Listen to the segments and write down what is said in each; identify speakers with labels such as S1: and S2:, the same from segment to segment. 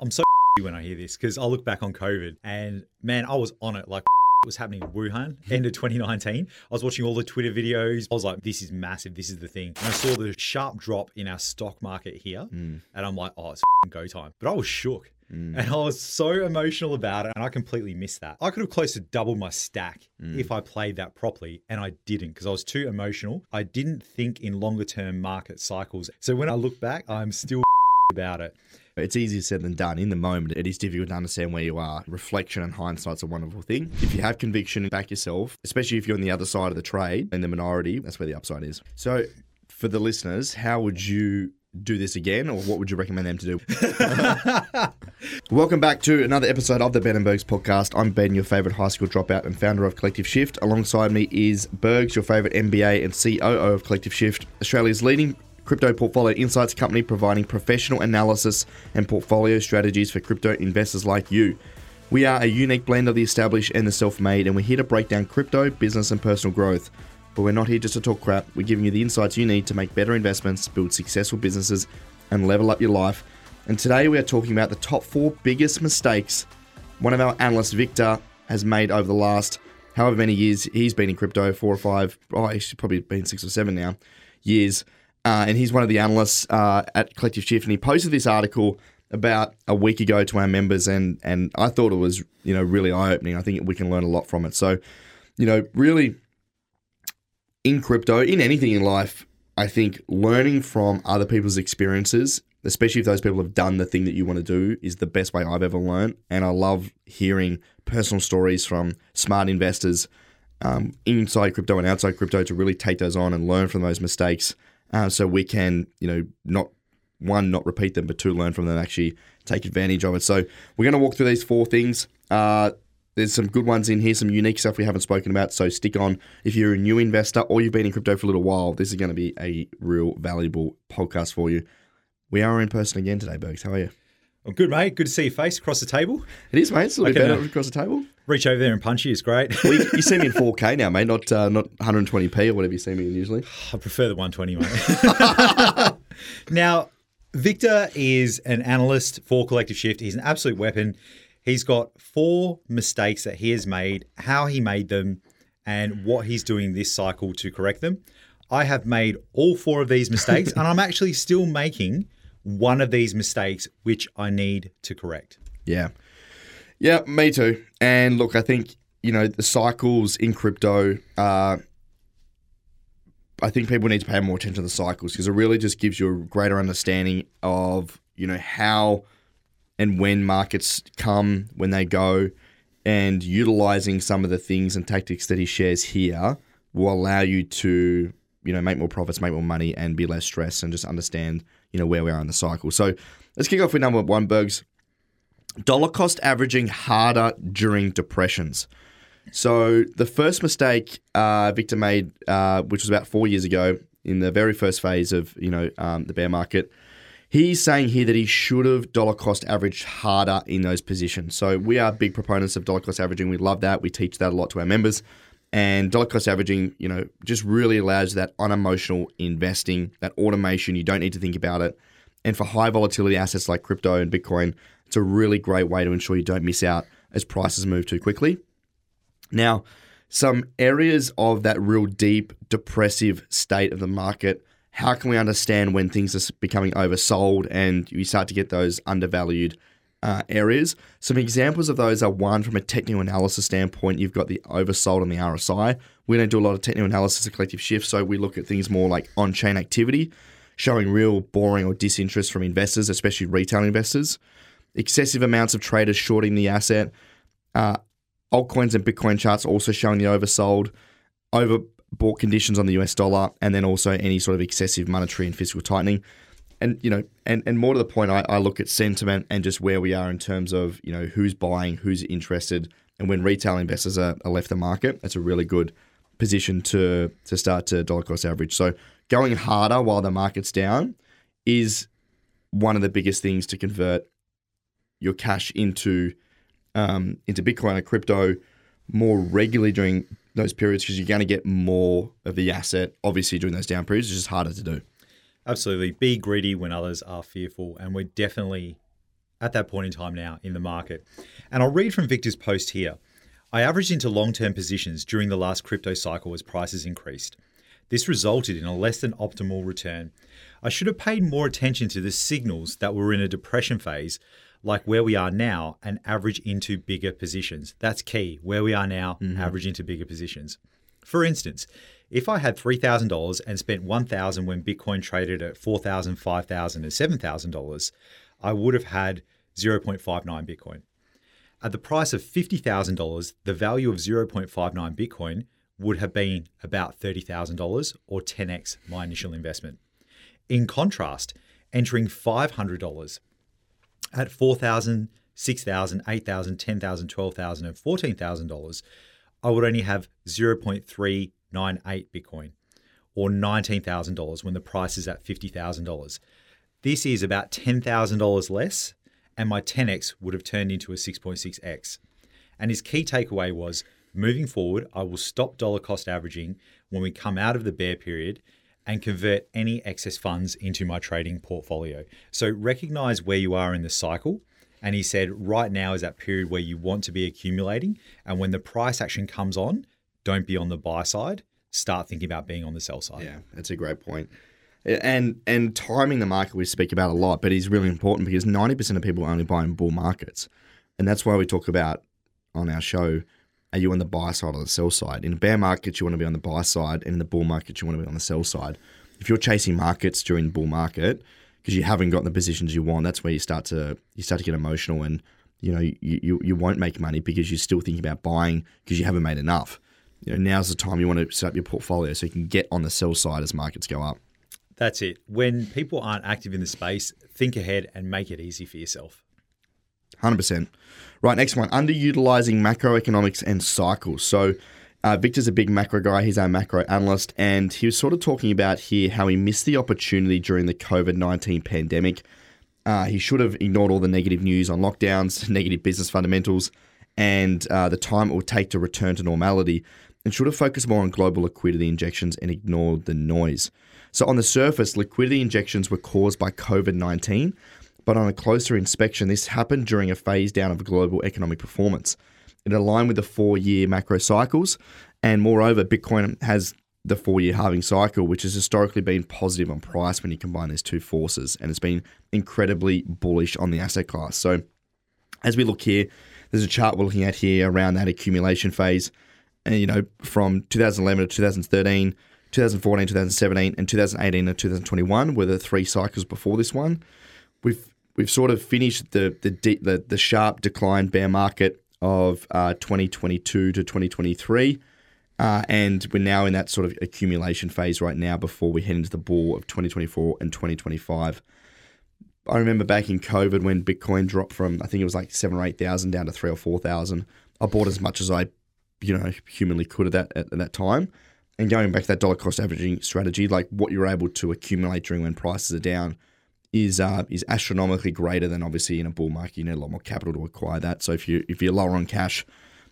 S1: I'm so when I hear this because I look back on COVID and man, I was on it like it was happening in Wuhan, end of 2019. I was watching all the Twitter videos. I was like, this is massive. This is the thing. And I saw the sharp drop in our stock market here.
S2: Mm.
S1: And I'm like, oh, it's go time. But I was shook. And I was so emotional about it, and I completely missed that. I could have close to doubled my stack if I played that properly, and I didn't because I was too emotional. I didn't think in longer term market cycles. So when I look back, I'm still about it.
S2: It's easier said than done. In the moment, it is difficult to understand where you are. Reflection and hindsight's a wonderful thing. If you have conviction, back yourself, especially if you're on the other side of the trade and the minority, that's where the upside is. So, for the listeners, how would you do this again, or what would you recommend them to do? Welcome back to another episode of the Ben and Bergs podcast. I'm Ben, your favourite high school dropout and founder of Collective Shift. Alongside me is Bergs, your favourite MBA and COO of Collective Shift, Australia's leading crypto portfolio insights company providing professional analysis and portfolio strategies for crypto investors like you. We are a unique blend of the established and the self made, and we're here to break down crypto, business, and personal growth. But we're not here just to talk crap, we're giving you the insights you need to make better investments, build successful businesses, and level up your life. And today we are talking about the top four biggest mistakes one of our analysts, Victor, has made over the last however many years he's been in crypto four or five, oh, he's probably been six or seven now years. Uh, and he's one of the analysts uh, at Collective Shift, and he posted this article about a week ago to our members, and and I thought it was you know really eye opening. I think we can learn a lot from it. So, you know, really in crypto, in anything in life, I think learning from other people's experiences, especially if those people have done the thing that you want to do, is the best way I've ever learned. And I love hearing personal stories from smart investors um, inside crypto and outside crypto to really take those on and learn from those mistakes, uh, so we can, you know, not one not repeat them, but two learn from them, and actually take advantage of it. So we're going to walk through these four things. Uh, there's some good ones in here, some unique stuff we haven't spoken about. So stick on. If you're a new investor or you've been in crypto for a little while, this is going to be a real valuable podcast for you. We are in person again today, Bergs. How are you?
S1: Well, good, mate. Good to see your face across the table.
S2: It is, mate. It's a little bit better
S1: no.
S2: across the table.
S1: Reach over there and punch you is great.
S2: Well, you, you see me in 4K now, mate, not uh, not 120p or whatever you see me in usually.
S1: I prefer the 120, mate. now, Victor is an analyst for Collective Shift. He's an absolute weapon. He's got four mistakes that he has made, how he made them, and what he's doing this cycle to correct them. I have made all four of these mistakes, and I'm actually still making one of these mistakes, which I need to correct.
S2: Yeah. Yeah, me too. And look, I think, you know, the cycles in crypto, uh, I think people need to pay more attention to the cycles because it really just gives you a greater understanding of, you know, how and when markets come, when they go, and utilizing some of the things and tactics that he shares here will allow you to, you know, make more profits, make more money, and be less stressed and just understand, you know, where we are in the cycle. So let's kick off with number one, Bergs dollar cost averaging harder during depressions. So the first mistake uh, Victor made, uh, which was about four years ago, in the very first phase of you know um, the bear market, he's saying here that he should have dollar cost averaged harder in those positions. So we are big proponents of dollar cost averaging. We love that. We teach that a lot to our members. And dollar cost averaging, you know, just really allows that unemotional investing, that automation. You don't need to think about it. And for high volatility assets like crypto and Bitcoin, it's a really great way to ensure you don't miss out as prices move too quickly. Now, some areas of that real deep depressive state of the market, how can we understand when things are becoming oversold and you start to get those undervalued uh, areas? Some examples of those are one from a technical analysis standpoint, you've got the oversold on the RSI. We don't do a lot of technical analysis of collective shifts, so we look at things more like on chain activity, showing real boring or disinterest from investors, especially retail investors excessive amounts of traders shorting the asset. Uh, altcoins and Bitcoin charts also showing the oversold, overbought conditions on the US dollar, and then also any sort of excessive monetary and fiscal tightening. And you know, and, and more to the point, I, I look at sentiment and just where we are in terms of you know who's buying, who's interested, and when retail investors are, are left the market, that's a really good position to to start to dollar cost average. So going harder while the market's down is one of the biggest things to convert your cash into um, into Bitcoin or crypto more regularly during those periods because you're going to get more of the asset. Obviously, during those down periods, it's just harder to do.
S1: Absolutely. Be greedy when others are fearful. And we're definitely at that point in time now in the market. And I'll read from Victor's post here. I averaged into long term positions during the last crypto cycle as prices increased. This resulted in a less than optimal return. I should have paid more attention to the signals that were in a depression phase, like where we are now, and average into bigger positions. That's key. Where we are now, mm-hmm. average into bigger positions. For instance, if I had $3,000 and spent $1,000 when Bitcoin traded at $4,000, $5,000, and $7,000, I would have had 0.59 Bitcoin. At the price of $50,000, the value of 0.59 Bitcoin would have been about $30,000 or 10x my initial investment. In contrast, entering $500 at $4,000, $6,000, $8,000, $10,000, $12,000, and $14,000, I would only have 0.398 Bitcoin or $19,000 when the price is at $50,000. This is about $10,000 less, and my 10x would have turned into a 6.6x. And his key takeaway was moving forward, I will stop dollar cost averaging when we come out of the bear period and convert any excess funds into my trading portfolio. So recognize where you are in the cycle. And he said, right now is that period where you want to be accumulating. And when the price action comes on, don't be on the buy side. Start thinking about being on the sell side.
S2: Yeah, that's a great point. And and timing the market we speak about a lot, but is really important because ninety percent of people only buy in bull markets, and that's why we talk about on our show. Are you on the buy side or the sell side? In a bear market, you want to be on the buy side, and in the bull market, you want to be on the sell side. If you're chasing markets during the bull market because you haven't got the positions you want, that's where you start to you start to get emotional, and you know you you, you won't make money because you're still thinking about buying because you haven't made enough. You know, now's the time you want to set up your portfolio so you can get on the sell side as markets go up.
S1: That's it. When people aren't active in the space, think ahead and make it easy for yourself.
S2: 100%. Right, next one underutilizing macroeconomics and cycles. So, uh, Victor's a big macro guy. He's our macro analyst. And he was sort of talking about here how he missed the opportunity during the COVID 19 pandemic. Uh, he should have ignored all the negative news on lockdowns, negative business fundamentals, and uh, the time it would take to return to normality, and should have focused more on global liquidity injections and ignored the noise. So, on the surface, liquidity injections were caused by COVID 19, but on a closer inspection, this happened during a phase down of global economic performance. It aligned with the four year macro cycles, and moreover, Bitcoin has the four year halving cycle, which has historically been positive on price when you combine these two forces, and it's been incredibly bullish on the asset class. So, as we look here, there's a chart we're looking at here around that accumulation phase, and you know, from 2011 to 2013. 2014, 2017, and 2018 and 2021 were the three cycles before this one. We've we've sort of finished the the de- the, the sharp decline bear market of uh, 2022 to 2023, uh, and we're now in that sort of accumulation phase right now before we head into the bull of 2024 and 2025. I remember back in COVID when Bitcoin dropped from I think it was like seven or eight thousand down to three or four thousand. I bought as much as I, you know, humanly could at that at, at that time and going back to that dollar cost averaging strategy, like what you're able to accumulate during when prices are down is uh, is astronomically greater than obviously in a bull market. You need a lot more capital to acquire that. So if you if you're lower on cash,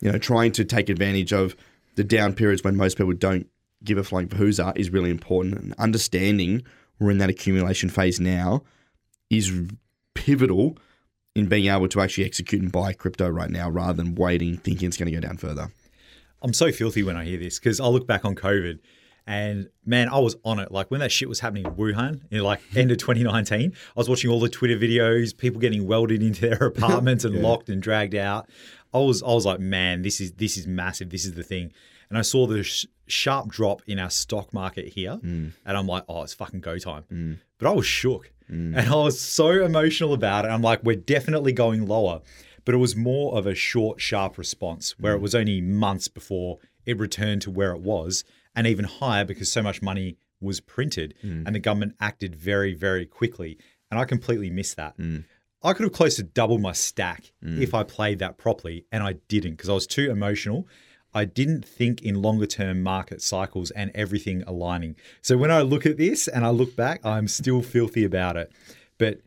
S2: you know, trying to take advantage of the down periods when most people don't give a flying fahooza is really important. And understanding we're in that accumulation phase now is pivotal in being able to actually execute and buy crypto right now rather than waiting thinking it's going to go down further.
S1: I'm so filthy when I hear this because I look back on COVID and man, I was on it. Like when that shit was happening in Wuhan in like end of 2019, I was watching all the Twitter videos, people getting welded into their apartments and
S2: Yeah.
S1: locked and dragged out. I was I was like, man, this is this is massive. This is the thing. And I saw the sh- sharp drop in our stock market here, mm. and I'm like, oh, it's fucking go time. Mm. But I was shook, mm. and I was so emotional about it. I'm like, we're definitely going lower but it was more of a short, sharp response where it mm. was only months before it returned to where it was and even higher because so much money was printed mm. and the government acted very, very quickly. And I completely missed that. Mm. I could have close to doubled my stack if I played that properly, and I didn't because I was too emotional. I didn't think in longer term market cycles and everything aligning. So when I look at this and I look back, I'm still filthy about it. But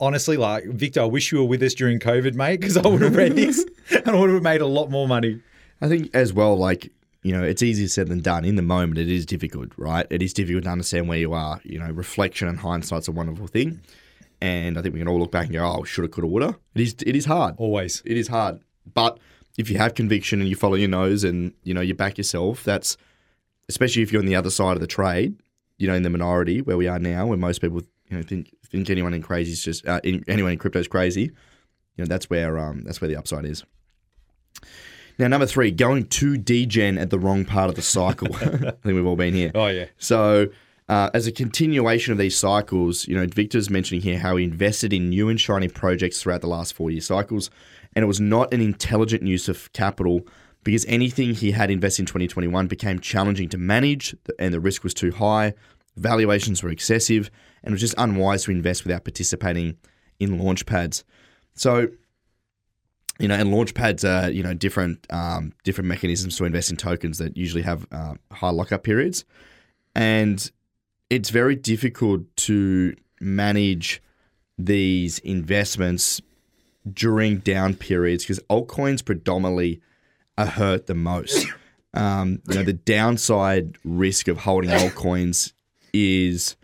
S1: honestly, like Victor, I wish you were with us during COVID, mate, because I would have read this and I would have made a lot more money.
S2: I think as well, like, you know, it's easier said than done. In the moment, it is difficult, right? It is difficult to understand where you are. You know, reflection and hindsight's a wonderful thing. and I think we can all look back and go, "Oh, shoulda, coulda, woulda." It is it is hard.
S1: Always.
S2: It is hard, but if you have conviction and you follow your nose and you know you back yourself, that's especially if you're on the other side of the trade. You know, in the minority where we are now, where most people you know think think anyone in crazy is just uh, in, anyone in crypto is crazy. You know, that's where um that's where the upside is. Now, number three, going too degen at the wrong part of the cycle. I think we've all been here.
S1: Oh yeah.
S2: So, uh, as a continuation of these cycles, you know, Victor's mentioning here how he invested in new and shiny projects throughout the last four year cycles, and it was not an intelligent use of capital because anything he had invested in 2021 became challenging to manage, and the risk was too high, valuations were excessive, and it was just unwise to invest without participating in launch pads. So, you know, and launch pads are you know different um, different mechanisms to invest in tokens that usually have uh, high lockup periods, and it's very difficult to manage these investments during down periods because altcoins predominantly are hurt the most. Um, you know, the downside risk of holding altcoins is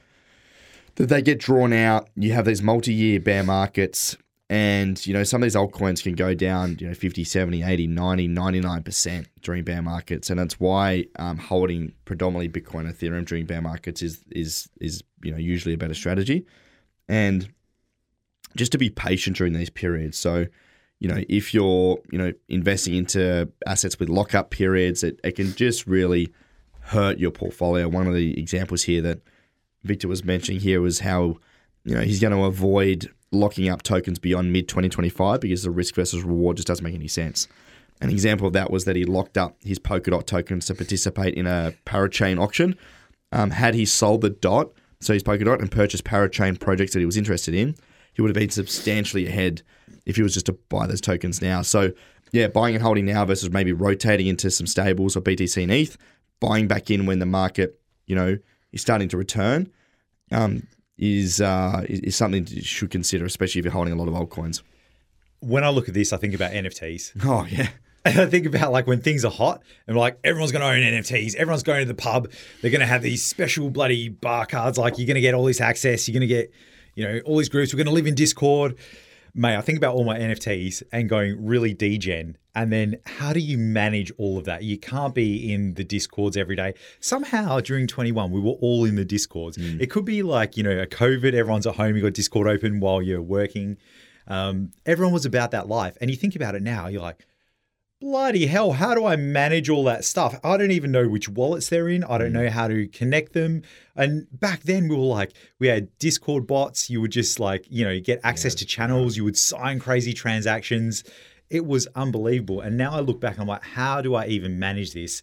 S2: that they get drawn out. You have these multi-year bear markets and, you know, some of these altcoins can go down, you know, 50, 70, 80, 90, 99% during bear markets. And that's why um, holding predominantly Bitcoin and Ethereum during bear markets is, is, is, you know, usually a better strategy. And just to be patient during these periods. So, you know, if you're, you know, investing into assets with lockup periods, it, it can just really hurt your portfolio. One of the examples here that Victor was mentioning here was how, you know, he's going to avoid locking up tokens beyond mid 2025 because the risk versus reward just doesn't make any sense. An example of that was that he locked up his Polkadot tokens to participate in a parachain auction. Um, had he sold the dot, so his Polkadot, and purchased parachain projects that he was interested in, he would have been substantially ahead if he was just to buy those tokens now. So, yeah, buying and holding now versus maybe rotating into some stables or BTC and ETH, buying back in when the market, you know, is starting to return. Um, is uh, is something you should consider, especially if you're holding a lot of altcoins.
S1: When I look at this, I think about NFTs.
S2: Oh yeah.
S1: And I think about like when things are hot and like everyone's going to own NFTs, everyone's going to the pub, they're going to have these special bloody bar cards. Like you're going to get all this access, you're going to get, you know, all these groups. We're going to live in Discord. Mate, I think about all my NFTs and going really degen. And then how do you manage all of that? You can't be in the Discords every day. Somehow during 21, we were all in the Discords. It could be like, you know, a COVID, everyone's at home, you got Discord open while you're working. Um, everyone was about that life. And you think about it now, you're like, bloody hell, how do I manage all that stuff? I don't even know which wallets they're in. I don't hmm. know how to connect them. And back then we were like, we had Discord bots. You would just like, you know, get access to channels. You would sign crazy transactions. It was unbelievable. And now I look back, I'm like, how do I even manage this?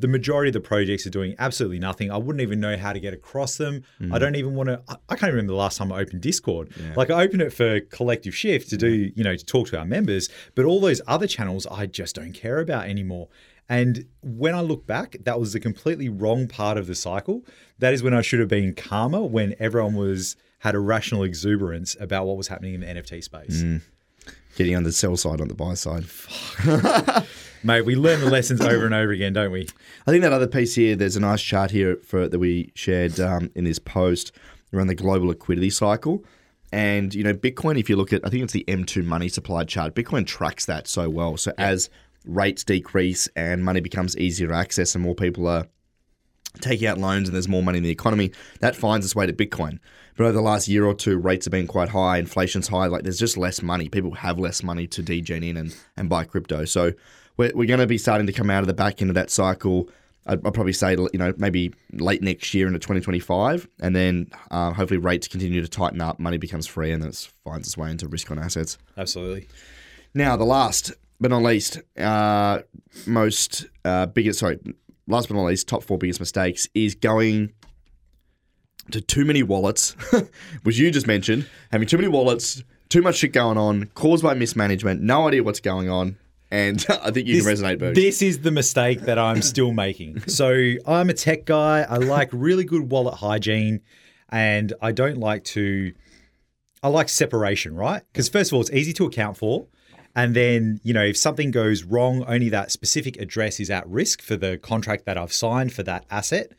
S1: The majority of the projects are doing absolutely nothing. I wouldn't even know how to get across them. I mm. don't even want to. I- I can't remember the last time I opened Discord. Like I opened it for Collective Shift to do, you know, to talk to our members, but all those other channels I just don't care about anymore. And when I look back, that was the completely wrong part of the cycle. That is when I should have been calmer when everyone was had a rational exuberance about what was happening in the NFT space. Mm.
S2: Getting on the sell side, on the buy side.
S1: Mate, we learn the lessons over and over again, don't we?
S2: I think that other piece here, there's a nice chart here for that we shared um, in this post around the global liquidity cycle. And you know, Bitcoin, if you look at, I think it's the M2 money supply chart. Bitcoin tracks that so well. So as rates decrease and money becomes easier to access, and more people are taking out loans, and there's more money in the economy, that finds its way to Bitcoin. But over the last year or two, rates have been quite high, inflation's high. Like there's just less money. People have less money to degen in and, and buy crypto. So we're, we're going to be starting to come out of the back end of that cycle. I'd, I'd probably say you know maybe late next year into 2025, and then uh, hopefully rates continue to tighten up, money becomes free, and it finds its way into risk on assets.
S1: Absolutely.
S2: Now, the last but not least, uh, most uh, biggest, sorry, last but not least, top four biggest mistakes is going to too many wallets, which you just mentioned, having too many wallets, too much shit going on, caused by mismanagement, no idea what's going on. And I think you can resonate, Berg.
S1: This is the mistake that I'm still making. So I'm a tech guy. I like really good wallet hygiene, and I don't like to. I like separation, right? Because first of all, it's easy to account for. And then, you know, if something goes wrong, only that specific address is at risk for the contract that I've signed for that asset.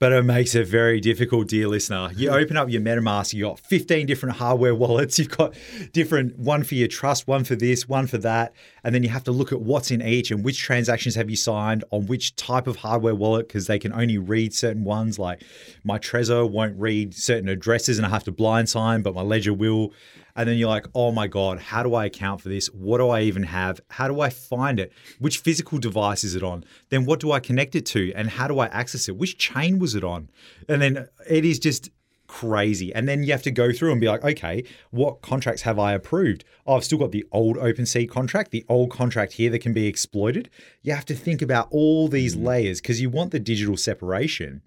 S1: But it makes it very difficult, dear listener. You mm. open up your MetaMask, you've got 15 different hardware wallets. You've got different one for your trust, one for this, one for that. And then you have to look at what's in each and which transactions have you signed on which type of hardware wallet because they can only read certain ones. Like my Trezor won't read certain addresses and I have to blind sign, but my Ledger will. And then you're like, oh my God, how do I account for this? What do I even have? How do I find it? Which physical device is it on? Then what do I connect it to? And how do I access it? Which chain was it on? And then it is just crazy. And then you have to go through and be like, okay, what contracts have I approved? Oh, I've still got the old OpenSea contract, the old contract here that can be exploited. You have to think about all these mm. layers because you want the digital separation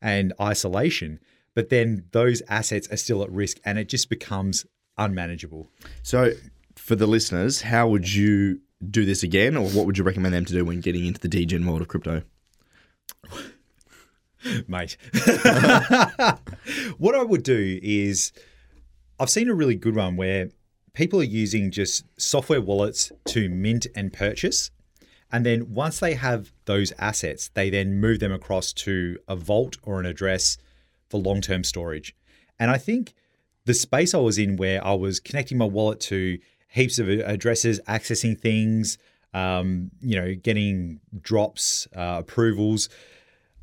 S1: and isolation. But then those assets are still at risk and it just becomes unmanageable.
S2: So, for the listeners, how would you do this again, or what would you recommend them to do when getting into the degen world of crypto?
S1: mate. what I would do is, I've seen a really good one where people are using just software wallets to mint and purchase. And then once they have those assets, they then move them across to a vault or an address for long term storage. And I think the space I was in where I was connecting my wallet to heaps of addresses, accessing things, um, you know, getting drops, uh, approvals.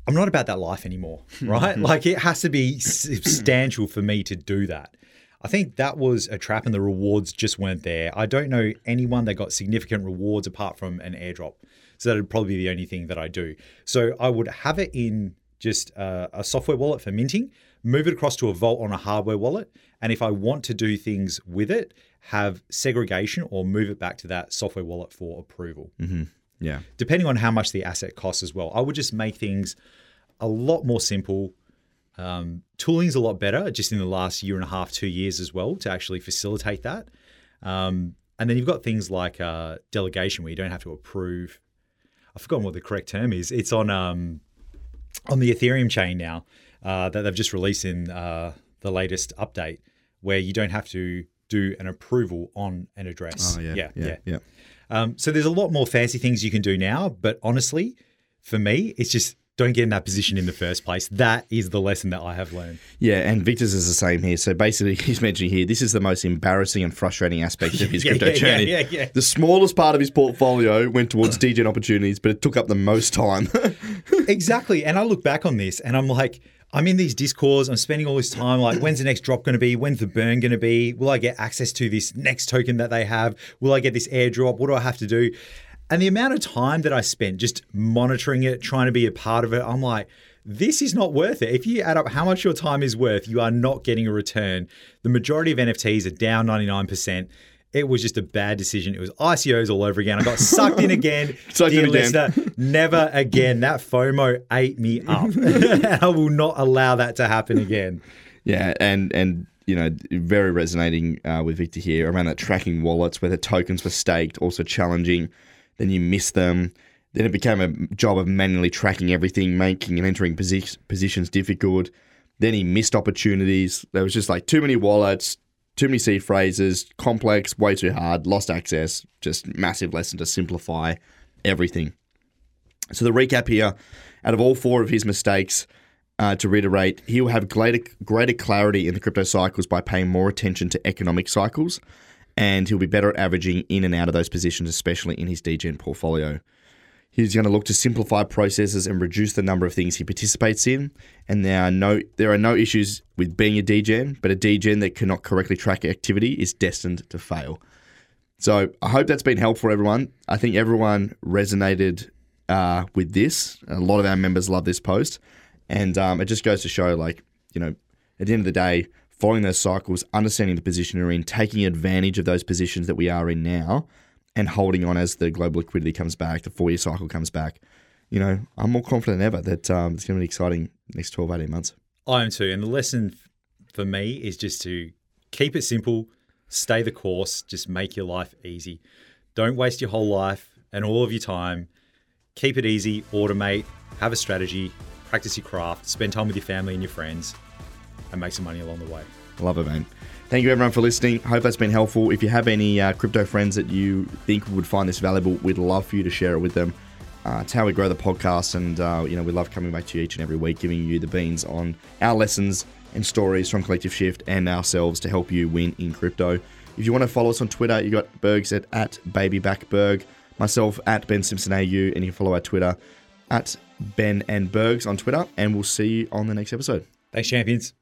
S1: I'm not about that life anymore, right? like it has to be substantial for me to do that. I think that was a trap and the rewards just weren't there. I don't know anyone that got significant rewards apart from an airdrop. So that would probably be the only thing that I do. So I would have it in just a, a software wallet for minting, move it across to a vault on a hardware wallet. And if I want to do things with it, have segregation or move it back to that software wallet for approval.
S2: Mm-hmm. Yeah.
S1: Depending on how much the asset costs as well. I would just make things a lot more simple. Um, tooling's a lot better just in the last year and a half, two years as well to actually facilitate that. Um, and then you've got things like uh, delegation where you don't have to approve. I've forgotten what the correct term is. It's on um, on the Ethereum chain now uh, that they've just released in uh, the latest update, where you don't have to do an approval on an address.
S2: Oh, yeah.
S1: yeah,
S2: Yeah.
S1: yeah.
S2: yeah.
S1: Um, so there's a lot more fancy things you can do now, but honestly, for me, it's just don't get in that position in the first place. That is the lesson that I have learned.
S2: Yeah, and Victor's is the same here. So basically, he's mentioning here this is the most embarrassing and frustrating aspect of his
S1: Yeah,
S2: crypto
S1: yeah,
S2: journey.
S1: yeah, yeah, yeah.
S2: The smallest part of his portfolio went towards degen opportunities, but it took up the most time.
S1: exactly. And I look back on this and I'm like, I'm in these discords. I'm spending all this time like, when's the next drop going to be? When's the burn going to be? Will I get access to this next token that they have? Will I get this airdrop? What do I have to do? And the amount of time that I spent just monitoring it, trying to be a part of it, I'm like, this is not worth it. If you add up how much your time is worth, you are not getting a return. The majority of NFTs are down 99%. It was just a bad decision. It was ICOs all over again. I got sucked in again.
S2: Sucked in
S1: Dear
S2: again.
S1: listener, never again. That FOMO ate me up. I will not allow that to happen again.
S2: Yeah, and and you know, very resonating uh, with Victor here around that tracking wallets where the tokens were staked, also challenging. Then you miss them. Then it became a job of manually tracking everything, making and entering posi- positions difficult. Then he missed opportunities. There was just like too many wallets, too many seed phrases, complex, way too hard, lost access. Just massive lesson to simplify everything. So the recap here, out of all four of his mistakes, uh, to reiterate, he will have greater, greater clarity in the crypto cycles by paying more attention to economic cycles, and he'll be better at averaging in and out of those positions, especially in his degen portfolio. He's going to look to simplify processes and reduce the number of things he participates in. And there are no there are no issues with being a degen, but a degen that cannot correctly track activity is destined to fail. So I hope that's been helpful, for everyone. I think everyone resonated uh, with this. A lot of our members love this post, and um, it just goes to show, like you know, at the end of the day, following those cycles, understanding the position you're in, taking advantage of those positions that we are in now, and holding on as the global liquidity comes back, the four year cycle comes back. You know, I'm more confident than ever that um, it's going to be exciting next 12, 18 months.
S1: I am too. And the lesson for me is just to keep it simple, stay the course, just make your life easy. Don't waste your whole life and all of your time. Keep it easy, automate, have a strategy, practice your craft, spend time with your family and your friends, and make some money along the way.
S2: Love it, man. Thank you, everyone, for listening. Hope that's been helpful. If you have any uh, crypto friends that you think would find this valuable, we'd love for you to share it with them. Uh, it's how we grow the podcast, and uh, you know we love coming back to you each and every week, giving you the beans on our lessons and stories from Collective Shift and ourselves to help you win in crypto. If you want to follow us on Twitter, you got Bergs at, at babybackberg, myself at Ben Simpson AU, and you can follow our Twitter at Ben and Bergs on Twitter, and we'll see you on the next episode.
S1: Thanks, champions.